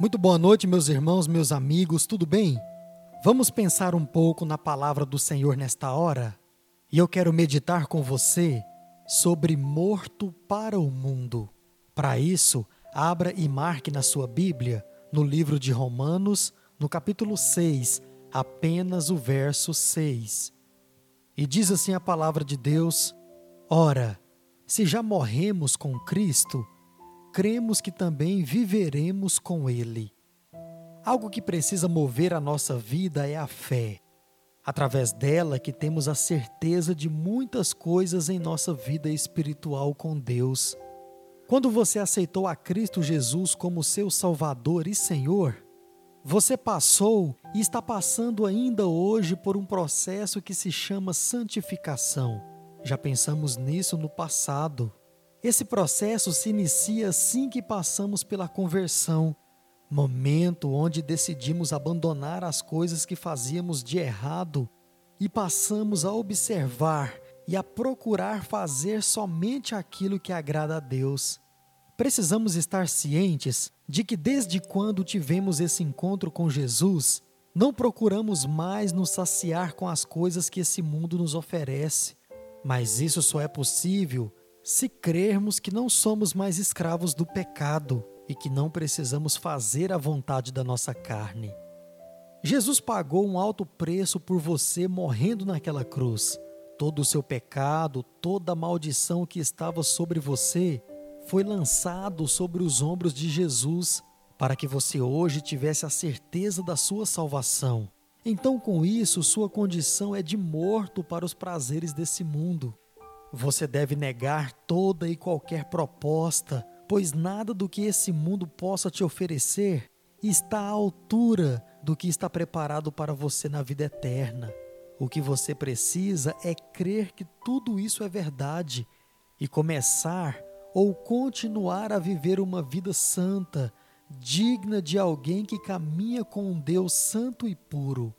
Muito boa noite, meus irmãos, meus amigos, tudo bem? Vamos pensar um pouco na palavra do Senhor nesta hora? E eu quero meditar com você sobre morto para o mundo. Para isso, abra e marque na sua Bíblia, no livro de Romanos, no capítulo 6, apenas o verso 6. E diz assim a palavra de Deus: Ora, se já morremos com Cristo, cremos que também viveremos com Ele. Algo que precisa mover a nossa vida é a fé. Através dela que temos a certeza de muitas coisas em nossa vida espiritual com Deus. Quando você aceitou a Cristo Jesus como seu Salvador e Senhor, você passou e está passando ainda hoje por um processo que se chama santificação. Já pensamos nisso no passado. Esse processo se inicia assim que passamos pela conversão, momento onde decidimos abandonar as coisas que fazíamos de errado e passamos a observar e a procurar fazer somente aquilo que agrada a Deus. Precisamos estar cientes de que desde quando tivemos esse encontro com Jesus, não procuramos mais nos saciar com as coisas que esse mundo nos oferece, mas isso só é possível se crermos que não somos mais escravos do pecado e que não precisamos fazer a vontade da nossa carne. Jesus pagou um alto preço por você morrendo naquela cruz. Todo o seu pecado, toda a maldição que estava sobre você foi lançado sobre os ombros de Jesus para que você hoje tivesse a certeza da sua salvação. Então, com isso, sua condição é de morto para os prazeres desse mundo. Você deve negar toda e qualquer proposta, pois nada do que esse mundo possa te oferecer está à altura do que está preparado para você na vida eterna. O que você precisa é crer que tudo isso é verdade e começar ou continuar a viver uma vida santa, digna de alguém que caminha com um Deus santo e puro.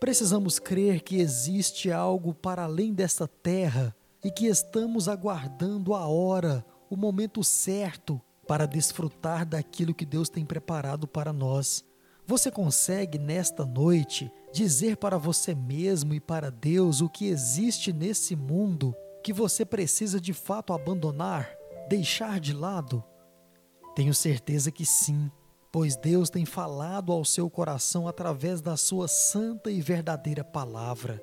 Precisamos crer que existe algo para além desta terra e que estamos aguardando a hora, o momento certo para desfrutar daquilo que Deus tem preparado para nós. Você consegue, nesta noite, dizer para você mesmo e para Deus o que existe nesse mundo que você precisa de fato abandonar, deixar de lado? Tenho certeza que sim, pois Deus tem falado ao seu coração através da sua santa e verdadeira palavra.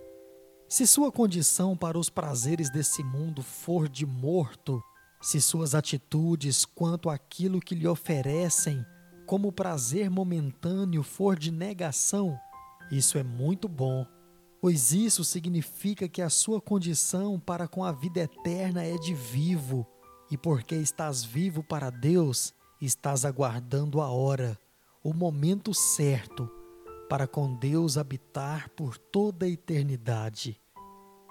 Se sua condição para os prazeres desse mundo for de morto, se suas atitudes quanto àquilo que lhe oferecem como prazer momentâneo for de negação, isso é muito bom, pois isso significa que a sua condição para com a vida eterna é de vivo, e porque estás vivo para Deus, estás aguardando a hora, o momento certo para com Deus habitar por toda a eternidade.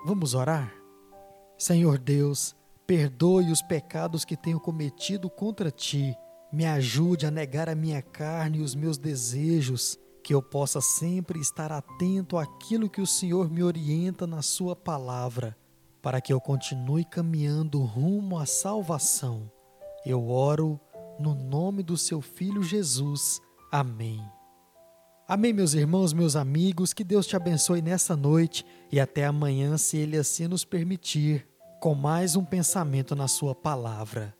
Vamos orar? Senhor Deus, perdoe os pecados que tenho cometido contra ti. Me ajude a negar a minha carne e os meus desejos, que eu possa sempre estar atento àquilo que o Senhor me orienta na Sua palavra, para que eu continue caminhando rumo à salvação. Eu oro no nome do Seu Filho Jesus. Amém. Amém, meus irmãos, meus amigos, que Deus te abençoe nessa noite e até amanhã, se Ele assim nos permitir, com mais um pensamento na Sua palavra.